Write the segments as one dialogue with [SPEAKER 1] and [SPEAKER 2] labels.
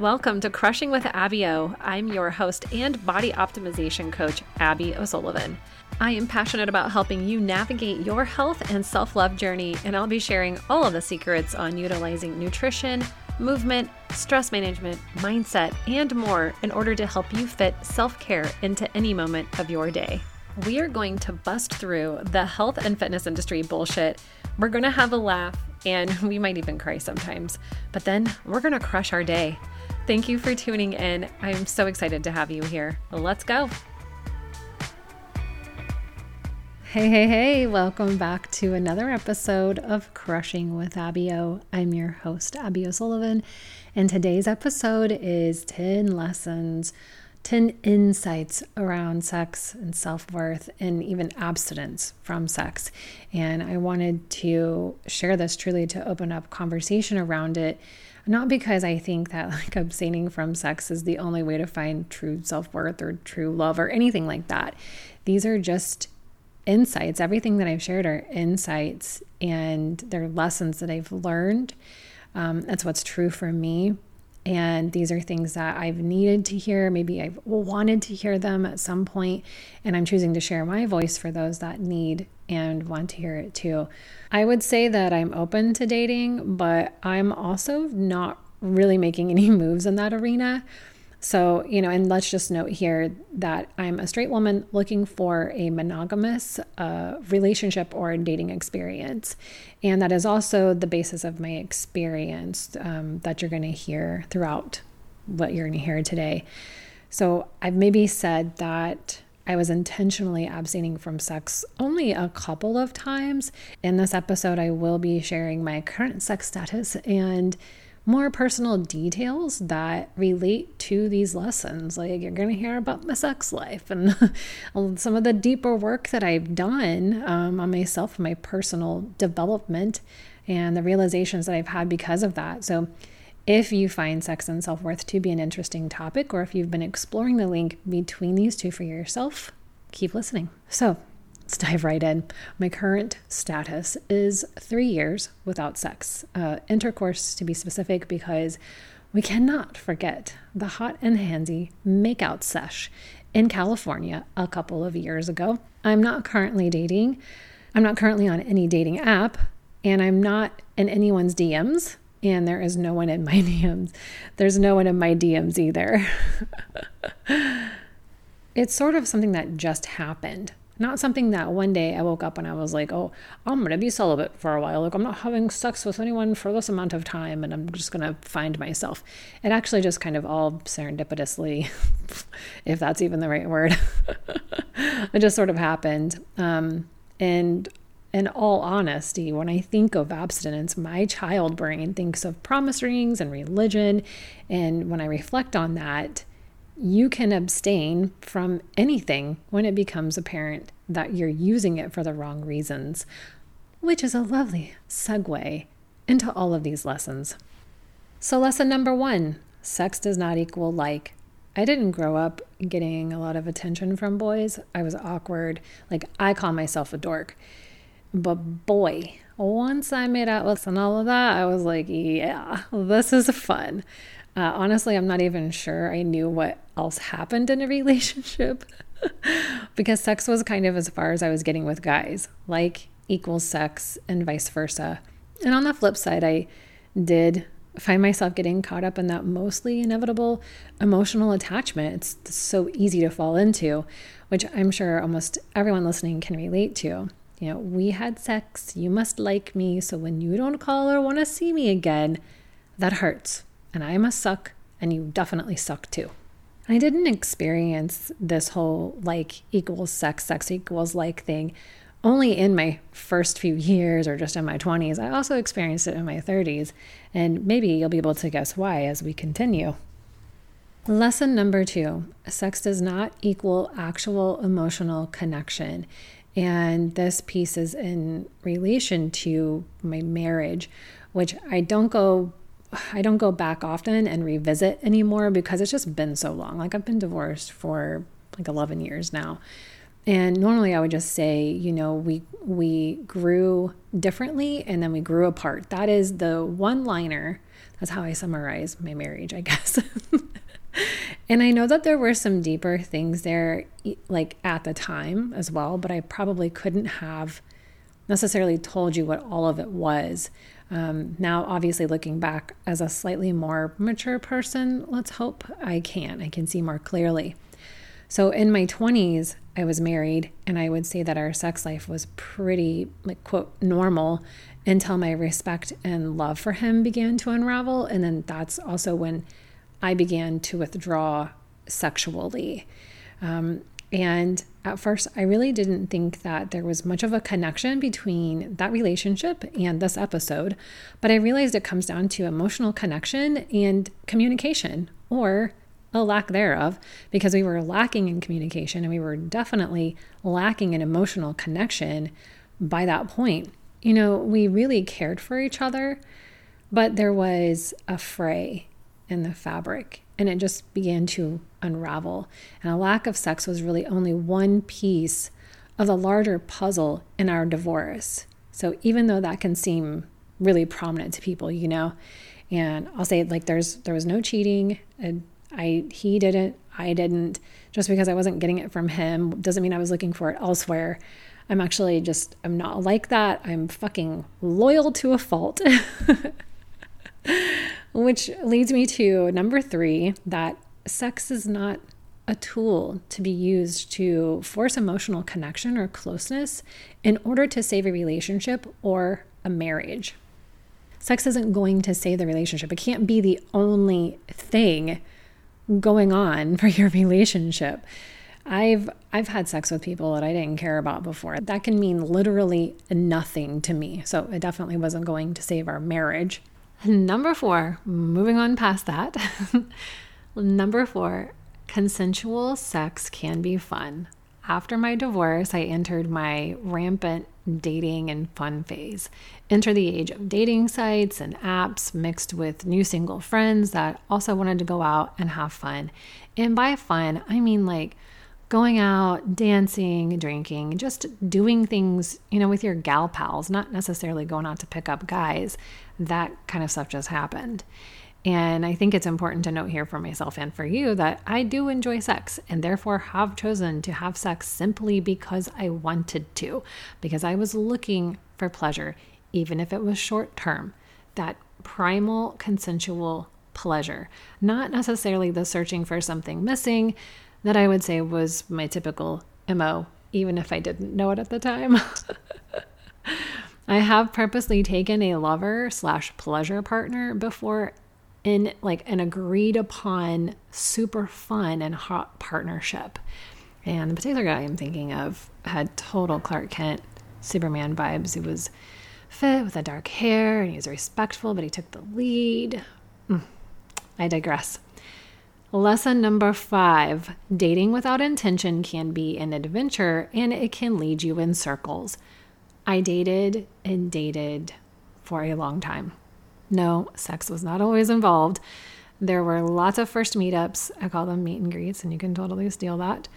[SPEAKER 1] Welcome to Crushing with Abby O. I'm your host and body optimization coach, Abby O'Sullivan. I am passionate about helping you navigate your health and self love journey, and I'll be sharing all of the secrets on utilizing nutrition, movement, stress management, mindset, and more in order to help you fit self care into any moment of your day. We are going to bust through the health and fitness industry bullshit. We're going to have a laugh, and we might even cry sometimes, but then we're going to crush our day. Thank you for tuning in. I'm so excited to have you here. Let's go. Hey, hey, hey, welcome back to another episode of Crushing with Abby I'm your host, Abby O'Sullivan, and today's episode is 10 lessons, 10 insights around sex and self worth, and even abstinence from sex. And I wanted to share this truly to open up conversation around it not because I think that like abstaining from sex is the only way to find true self worth or true love or anything like that. These are just insights. Everything that I've shared are insights and they're lessons that I've learned. Um, that's what's true for me. And these are things that I've needed to hear. Maybe I've wanted to hear them at some point, and I'm choosing to share my voice for those that need and want to hear it too. I would say that I'm open to dating, but I'm also not really making any moves in that arena. So, you know, and let's just note here that I'm a straight woman looking for a monogamous uh, relationship or dating experience. And that is also the basis of my experience um, that you're going to hear throughout what you're going to hear today. So, I've maybe said that I was intentionally abstaining from sex only a couple of times. In this episode, I will be sharing my current sex status and more personal details that relate to these lessons. Like you're going to hear about my sex life and some of the deeper work that I've done um, on myself, my personal development, and the realizations that I've had because of that. So, if you find sex and self worth to be an interesting topic, or if you've been exploring the link between these two for yourself, keep listening. So, let's dive right in. My current status is three years without sex, uh, intercourse to be specific, because we cannot forget the hot and handsy makeout sesh in California a couple of years ago. I'm not currently dating. I'm not currently on any dating app, and I'm not in anyone's DMs, and there is no one in my DMs. There's no one in my DMs either. it's sort of something that just happened. Not something that one day I woke up and I was like, oh, I'm going to be celibate for a while. Like, I'm not having sex with anyone for this amount of time and I'm just going to find myself. It actually just kind of all serendipitously, if that's even the right word, it just sort of happened. Um, and in all honesty, when I think of abstinence, my child brain thinks of promise rings and religion. And when I reflect on that, you can abstain from anything when it becomes apparent that you're using it for the wrong reasons, which is a lovely segue into all of these lessons. So, lesson number one sex does not equal like. I didn't grow up getting a lot of attention from boys. I was awkward. Like, I call myself a dork. But boy, once I made out with and all of that, I was like, yeah, this is fun. Uh, honestly, I'm not even sure I knew what else happened in a relationship because sex was kind of as far as I was getting with guys, like equals sex and vice versa. And on the flip side, I did find myself getting caught up in that mostly inevitable emotional attachment. It's so easy to fall into, which I'm sure almost everyone listening can relate to. You know, we had sex, you must like me, so when you don't call or want to see me again, that hurts and I must suck, and you definitely suck too. I didn't experience this whole like equals sex, sex equals like thing only in my first few years or just in my 20s. I also experienced it in my 30s, and maybe you'll be able to guess why as we continue. Lesson number two sex does not equal actual emotional connection. And this piece is in relation to my marriage, which I don't go I don't go back often and revisit anymore because it's just been so long. Like I've been divorced for like 11 years now. And normally I would just say, you know, we we grew differently and then we grew apart. That is the one liner That's how I summarize my marriage, I guess. and I know that there were some deeper things there, like at the time as well, but I probably couldn't have necessarily told you what all of it was. Um, now, obviously, looking back as a slightly more mature person, let's hope I can. I can see more clearly. So, in my 20s, I was married, and I would say that our sex life was pretty, like, quote, normal until my respect and love for him began to unravel. And then that's also when I began to withdraw sexually. Um, and at first, I really didn't think that there was much of a connection between that relationship and this episode, but I realized it comes down to emotional connection and communication, or a lack thereof, because we were lacking in communication and we were definitely lacking in emotional connection by that point. You know, we really cared for each other, but there was a fray in the fabric and it just began to unravel. And a lack of sex was really only one piece of the larger puzzle in our divorce. So even though that can seem really prominent to people, you know, and I'll say like there's there was no cheating. And I he didn't, I didn't. Just because I wasn't getting it from him doesn't mean I was looking for it elsewhere. I'm actually just I'm not like that. I'm fucking loyal to a fault. Which leads me to number 3 that sex is not a tool to be used to force emotional connection or closeness in order to save a relationship or a marriage. Sex isn't going to save the relationship. It can't be the only thing going on for your relationship. I've I've had sex with people that I didn't care about before. That can mean literally nothing to me. So it definitely wasn't going to save our marriage. Number 4, moving on past that. Number 4, consensual sex can be fun. After my divorce, I entered my rampant dating and fun phase. Enter the age of dating sites and apps mixed with new single friends that also wanted to go out and have fun. And by fun, I mean like going out, dancing, drinking, just doing things, you know, with your gal pals, not necessarily going out to pick up guys. That kind of stuff just happened. And I think it's important to note here for myself and for you that I do enjoy sex and therefore have chosen to have sex simply because I wanted to, because I was looking for pleasure, even if it was short term. That primal consensual pleasure, not necessarily the searching for something missing that I would say was my typical MO, even if I didn't know it at the time. I have purposely taken a lover slash pleasure partner before in like an agreed upon super fun and hot partnership. And the particular guy I'm thinking of had total Clark Kent Superman vibes. He was fit with the dark hair and he was respectful, but he took the lead. Mm, I digress. Lesson number five dating without intention can be an adventure and it can lead you in circles. I dated and dated for a long time. No, sex was not always involved. There were lots of first meetups. I call them meet and greets, and you can totally steal that.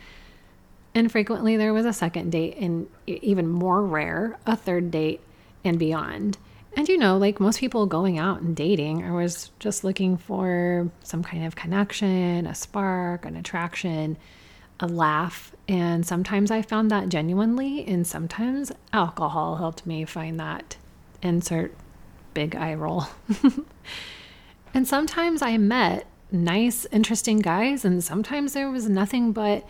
[SPEAKER 1] And frequently there was a second date, and even more rare, a third date and beyond. And you know, like most people going out and dating, I was just looking for some kind of connection, a spark, an attraction, a laugh. And sometimes I found that genuinely, and sometimes alcohol helped me find that. Insert big eye roll. and sometimes I met nice, interesting guys, and sometimes there was nothing but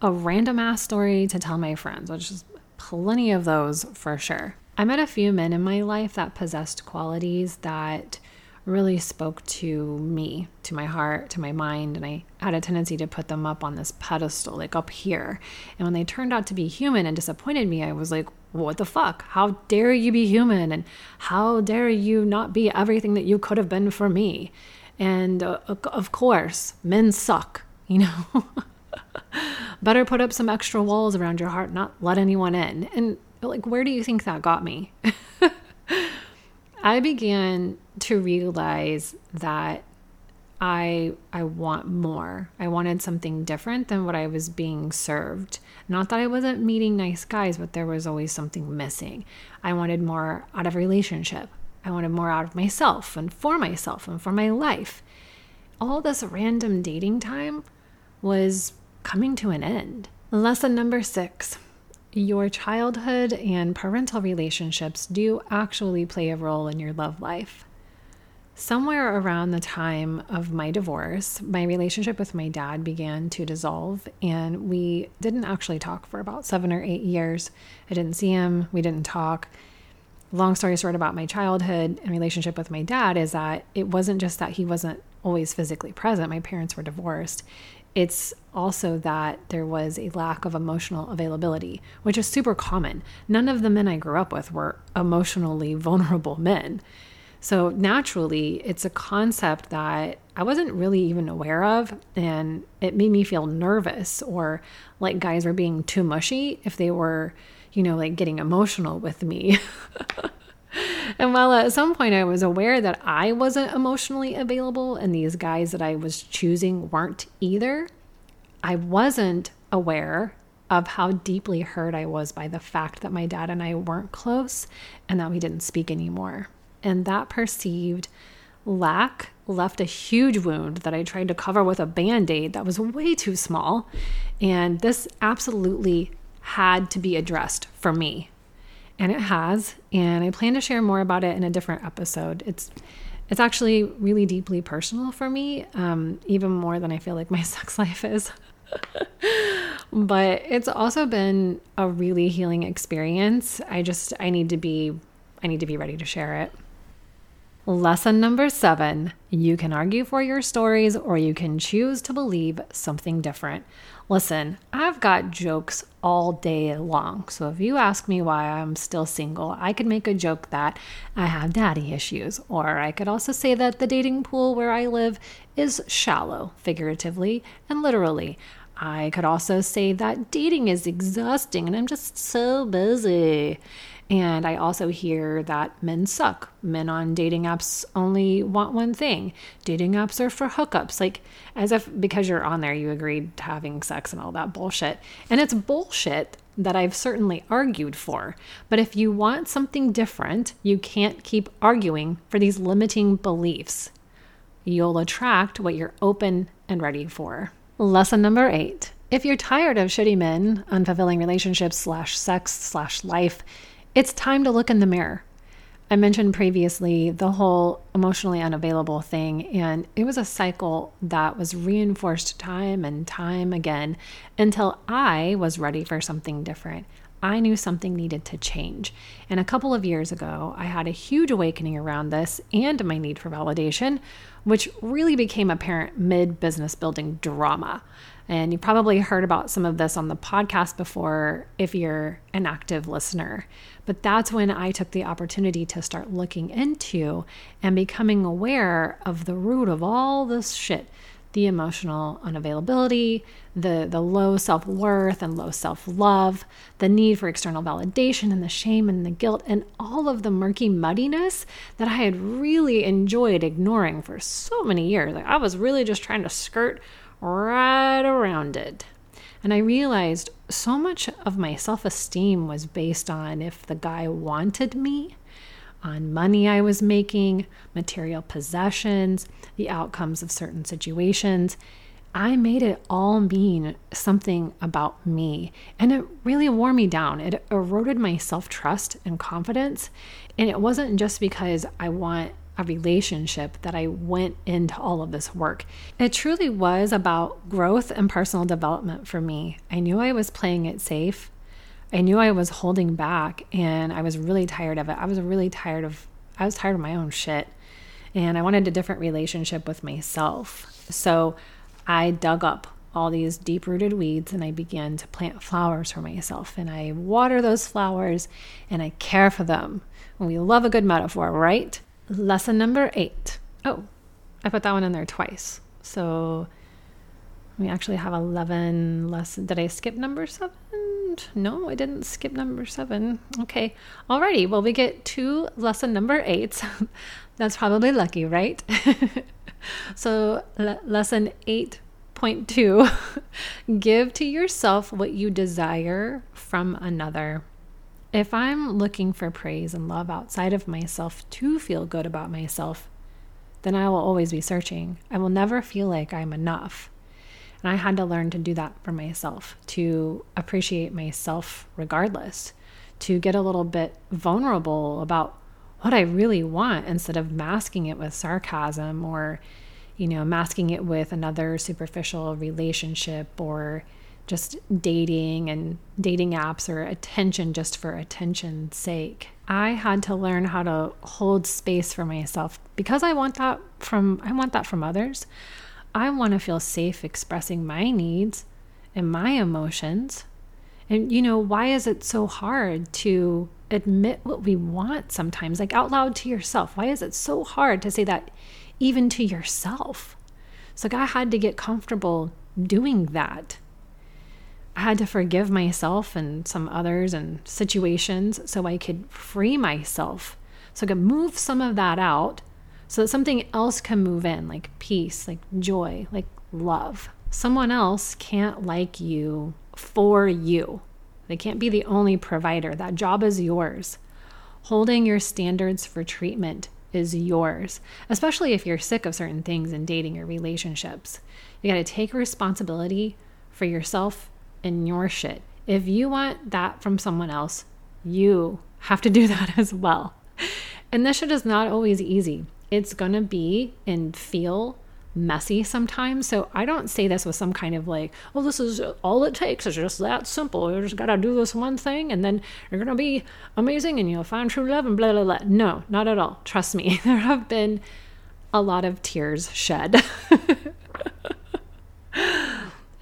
[SPEAKER 1] a random ass story to tell my friends, which is plenty of those for sure. I met a few men in my life that possessed qualities that really spoke to me, to my heart, to my mind, and I had a tendency to put them up on this pedestal, like up here. And when they turned out to be human and disappointed me, I was like, what the fuck? How dare you be human? And how dare you not be everything that you could have been for me? And uh, of course, men suck, you know? Better put up some extra walls around your heart, not let anyone in. And like, where do you think that got me? I began to realize that I I want more. I wanted something different than what I was being served. Not that I wasn't meeting nice guys, but there was always something missing. I wanted more out of relationship. I wanted more out of myself and for myself and for my life. All this random dating time was coming to an end. Lesson number six your childhood and parental relationships do actually play a role in your love life. Somewhere around the time of my divorce, my relationship with my dad began to dissolve, and we didn't actually talk for about seven or eight years. I didn't see him, we didn't talk. Long story short about my childhood and relationship with my dad is that it wasn't just that he wasn't always physically present, my parents were divorced. It's also that there was a lack of emotional availability, which is super common. None of the men I grew up with were emotionally vulnerable men. So naturally, it's a concept that I wasn't really even aware of, and it made me feel nervous or like guys were being too mushy if they were, you know, like getting emotional with me. and while at some point I was aware that I wasn't emotionally available and these guys that I was choosing weren't either, I wasn't aware of how deeply hurt I was by the fact that my dad and I weren't close and that we didn't speak anymore. And that perceived lack left a huge wound that I tried to cover with a band aid that was way too small. And this absolutely had to be addressed for me. And it has. And I plan to share more about it in a different episode. It's it's actually really deeply personal for me, um, even more than I feel like my sex life is. but it's also been a really healing experience. I just I need to be I need to be ready to share it. Lesson number seven you can argue for your stories or you can choose to believe something different. Listen, I've got jokes all day long. So if you ask me why I'm still single, I could make a joke that I have daddy issues. Or I could also say that the dating pool where I live is shallow, figuratively and literally. I could also say that dating is exhausting and I'm just so busy. And I also hear that men suck. Men on dating apps only want one thing. Dating apps are for hookups. Like, as if because you're on there, you agreed to having sex and all that bullshit. And it's bullshit that I've certainly argued for. But if you want something different, you can't keep arguing for these limiting beliefs. You'll attract what you're open and ready for. Lesson number eight. If you're tired of shitty men, unfulfilling relationships slash sex slash life, it's time to look in the mirror. I mentioned previously the whole emotionally unavailable thing, and it was a cycle that was reinforced time and time again until I was ready for something different. I knew something needed to change. And a couple of years ago, I had a huge awakening around this and my need for validation, which really became apparent mid business building drama. And you probably heard about some of this on the podcast before if you're an active listener. But that's when I took the opportunity to start looking into and becoming aware of the root of all this shit the emotional unavailability, the, the low self worth and low self love, the need for external validation, and the shame and the guilt, and all of the murky muddiness that I had really enjoyed ignoring for so many years. Like I was really just trying to skirt right around it. And I realized so much of my self esteem was based on if the guy wanted me, on money I was making, material possessions, the outcomes of certain situations. I made it all mean something about me. And it really wore me down. It eroded my self trust and confidence. And it wasn't just because I want a relationship that I went into all of this work. It truly was about growth and personal development for me. I knew I was playing it safe. I knew I was holding back and I was really tired of it. I was really tired of I was tired of my own shit. And I wanted a different relationship with myself. So I dug up all these deep rooted weeds and I began to plant flowers for myself. And I water those flowers and I care for them. We love a good metaphor, right? Lesson number eight. Oh, I put that one in there twice. So we actually have 11 lessons. Did I skip number seven? No, I didn't skip number seven. Okay. Alrighty. Well, we get two lesson number eights. That's probably lucky, right? so, le- lesson 8.2 give to yourself what you desire from another. If I'm looking for praise and love outside of myself to feel good about myself, then I will always be searching. I will never feel like I'm enough. And I had to learn to do that for myself, to appreciate myself regardless, to get a little bit vulnerable about what I really want instead of masking it with sarcasm or, you know, masking it with another superficial relationship or just dating and dating apps or attention just for attention's sake. I had to learn how to hold space for myself because I want that from I want that from others. I want to feel safe expressing my needs and my emotions. And you know, why is it so hard to admit what we want sometimes like out loud to yourself? Why is it so hard to say that even to yourself? So I had to get comfortable doing that I had to forgive myself and some others and situations so I could free myself. So I could move some of that out so that something else can move in, like peace, like joy, like love. Someone else can't like you for you. They can't be the only provider. That job is yours. Holding your standards for treatment is yours, especially if you're sick of certain things in dating or relationships. You got to take responsibility for yourself in your shit. If you want that from someone else, you have to do that as well. And this shit is not always easy. It's gonna be and feel messy sometimes. So I don't say this with some kind of like, oh, this is all it takes. It's just that simple. You just gotta do this one thing and then you're gonna be amazing and you'll find true love and blah, blah, blah. No, not at all. Trust me. There have been a lot of tears shed.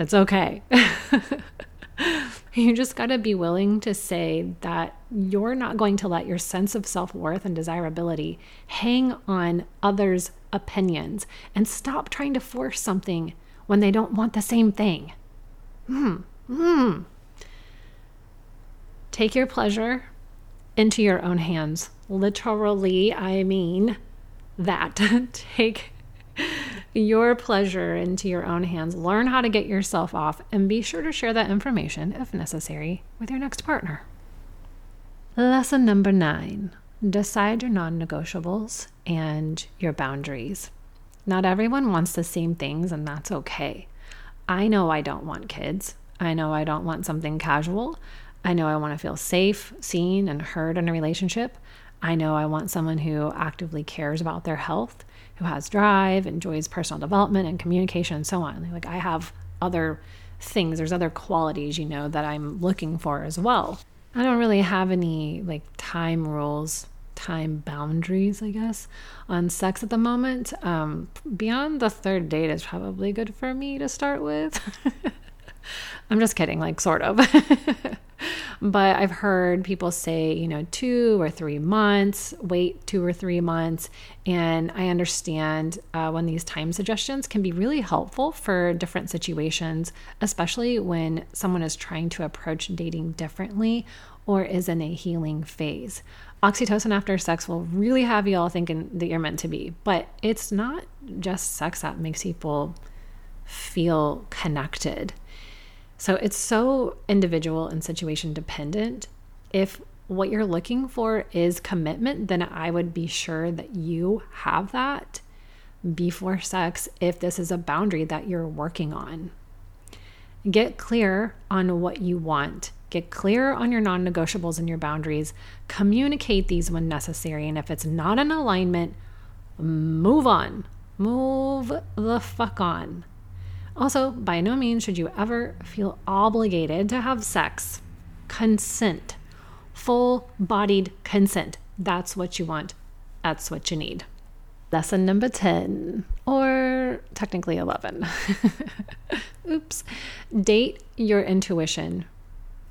[SPEAKER 1] it's okay. you just got to be willing to say that you're not going to let your sense of self worth and desirability hang on others' opinions and stop trying to force something when they don't want the same thing. Hmm. Hmm. Take your pleasure into your own hands. Literally, I mean that. Take your pleasure into your own hands. Learn how to get yourself off and be sure to share that information, if necessary, with your next partner. Lesson number nine decide your non negotiables and your boundaries. Not everyone wants the same things, and that's okay. I know I don't want kids. I know I don't want something casual. I know I want to feel safe, seen, and heard in a relationship. I know I want someone who actively cares about their health who has drive, enjoys personal development and communication and so on. Like I have other things, there's other qualities, you know, that I'm looking for as well. I don't really have any like time rules, time boundaries, I guess, on sex at the moment. Um, beyond the third date is probably good for me to start with. I'm just kidding, like, sort of. but I've heard people say, you know, two or three months, wait two or three months. And I understand uh, when these time suggestions can be really helpful for different situations, especially when someone is trying to approach dating differently or is in a healing phase. Oxytocin after sex will really have you all thinking that you're meant to be, but it's not just sex that makes people feel connected. So it's so individual and situation dependent. If what you're looking for is commitment, then I would be sure that you have that before sex if this is a boundary that you're working on. Get clear on what you want. Get clear on your non negotiables and your boundaries. Communicate these when necessary. And if it's not in alignment, move on. Move the fuck on. Also, by no means should you ever feel obligated to have sex. Consent, full bodied consent. That's what you want. That's what you need. Lesson number 10, or technically 11. Oops. Date your intuition.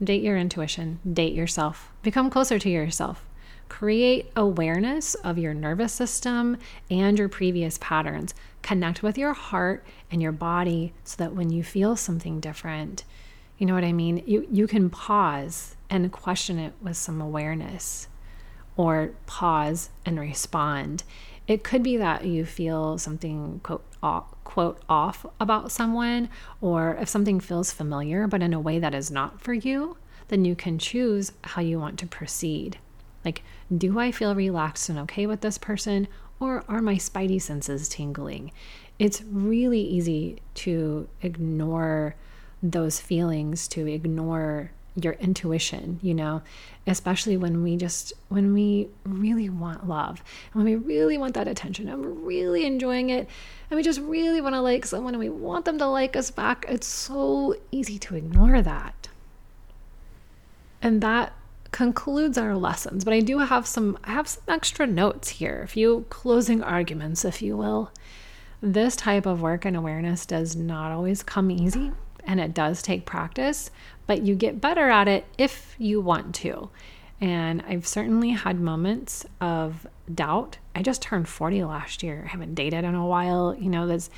[SPEAKER 1] Date your intuition. Date yourself. Become closer to yourself. Create awareness of your nervous system and your previous patterns. Connect with your heart and your body so that when you feel something different, you know what I mean? You, you can pause and question it with some awareness or pause and respond. It could be that you feel something quote off, quote off about someone, or if something feels familiar but in a way that is not for you, then you can choose how you want to proceed. Like, do I feel relaxed and okay with this person, or are my spidey senses tingling? It's really easy to ignore those feelings, to ignore your intuition, you know, especially when we just, when we really want love, and when we really want that attention, and we're really enjoying it, and we just really want to like someone and we want them to like us back. It's so easy to ignore that. And that concludes our lessons, but I do have some I have some extra notes here, a few closing arguments, if you will. This type of work and awareness does not always come easy and it does take practice, but you get better at it if you want to. And I've certainly had moments of doubt. I just turned 40 last year. I haven't dated in a while. You know, there's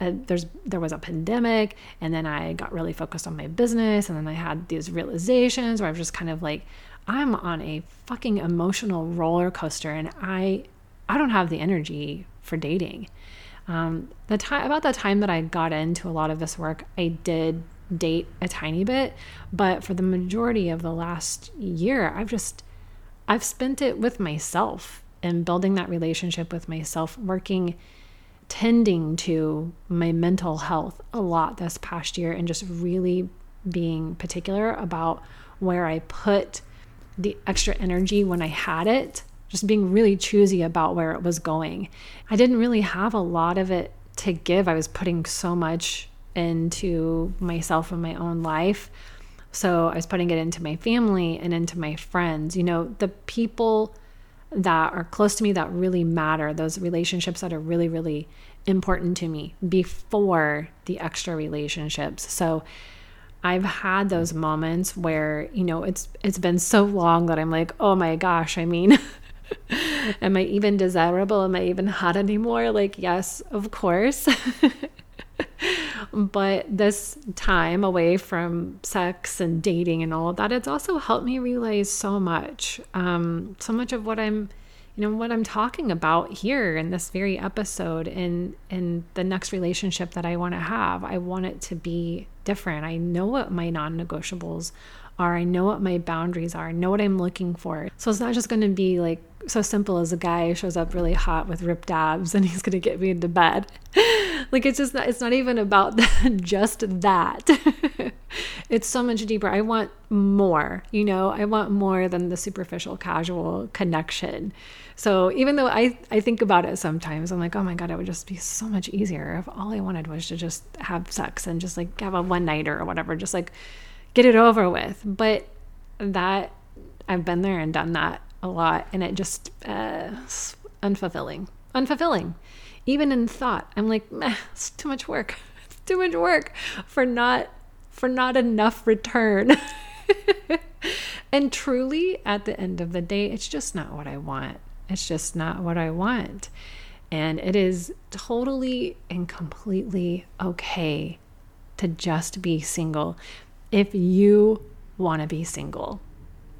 [SPEAKER 1] uh, there's there was a pandemic and then I got really focused on my business and then I had these realizations where I was just kind of like I'm on a fucking emotional roller coaster and I I don't have the energy for dating. Um, the time about the time that I got into a lot of this work, I did date a tiny bit, but for the majority of the last year, I've just I've spent it with myself and building that relationship with myself, working tending to my mental health a lot this past year and just really being particular about where I put the extra energy when I had it just being really choosy about where it was going. I didn't really have a lot of it to give. I was putting so much into myself and my own life. So I was putting it into my family and into my friends. You know, the people that are close to me that really matter, those relationships that are really, really important to me before the extra relationships. So I've had those moments where, you know, it's it's been so long that I'm like, "Oh my gosh, I mean, Am I even desirable? Am I even hot anymore? Like, yes, of course. but this time away from sex and dating and all that, it's also helped me realize so much. Um, so much of what I'm, you know, what I'm talking about here in this very episode in in the next relationship that I want to have. I want it to be different. I know what my non-negotiables are. I know what my boundaries are. I know what I'm looking for. So it's not just going to be like so simple as a guy shows up really hot with ripped abs and he's going to get me into bed. like it's just not, it's not even about just that. it's so much deeper. I want more, you know, I want more than the superficial casual connection. So even though I, I think about it sometimes, I'm like, oh my God, it would just be so much easier if all I wanted was to just have sex and just like have a one nighter or whatever, just like get it over with. But that I've been there and done that a lot, and it just uh, unfulfilling, unfulfilling. Even in thought, I'm like, it's too much work. It's too much work for not for not enough return. and truly, at the end of the day, it's just not what I want. It's just not what I want. And it is totally and completely okay to just be single if you want to be single.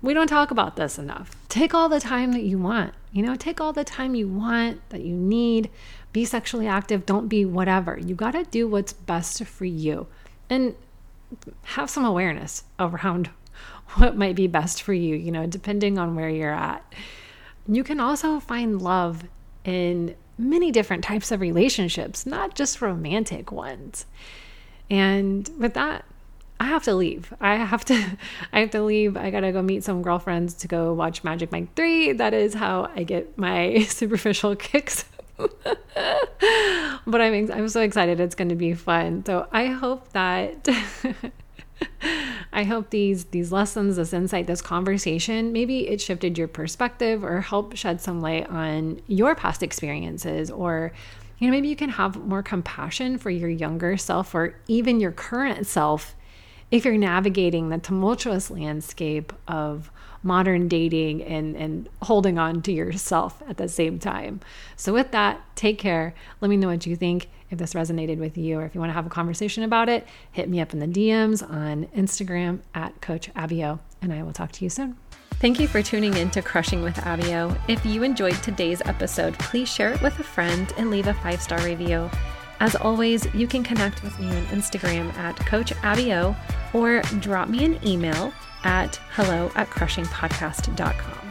[SPEAKER 1] We don't talk about this enough. Take all the time that you want. You know, take all the time you want, that you need. Be sexually active. Don't be whatever. You got to do what's best for you. And have some awareness around what might be best for you, you know, depending on where you're at. You can also find love in many different types of relationships, not just romantic ones. And with that, I have to leave. I have to I have to leave. I got to go meet some girlfriends to go watch Magic Mike 3. That is how I get my superficial kicks. but I'm I'm so excited. It's going to be fun. So I hope that I hope these these lessons, this insight, this conversation, maybe it shifted your perspective or help shed some light on your past experiences or you know maybe you can have more compassion for your younger self or even your current self if you're navigating the tumultuous landscape of modern dating and, and holding on to yourself at the same time. So, with that, take care. Let me know what you think. If this resonated with you, or if you want to have a conversation about it, hit me up in the DMs on Instagram at Coach Abby O, and I will talk to you soon. Thank you for tuning in to Crushing with Abby O. If you enjoyed today's episode, please share it with a friend and leave a five star review.
[SPEAKER 2] As always, you can connect with me on Instagram at Coach Abby O or drop me an email at hello at crushingpodcast.com.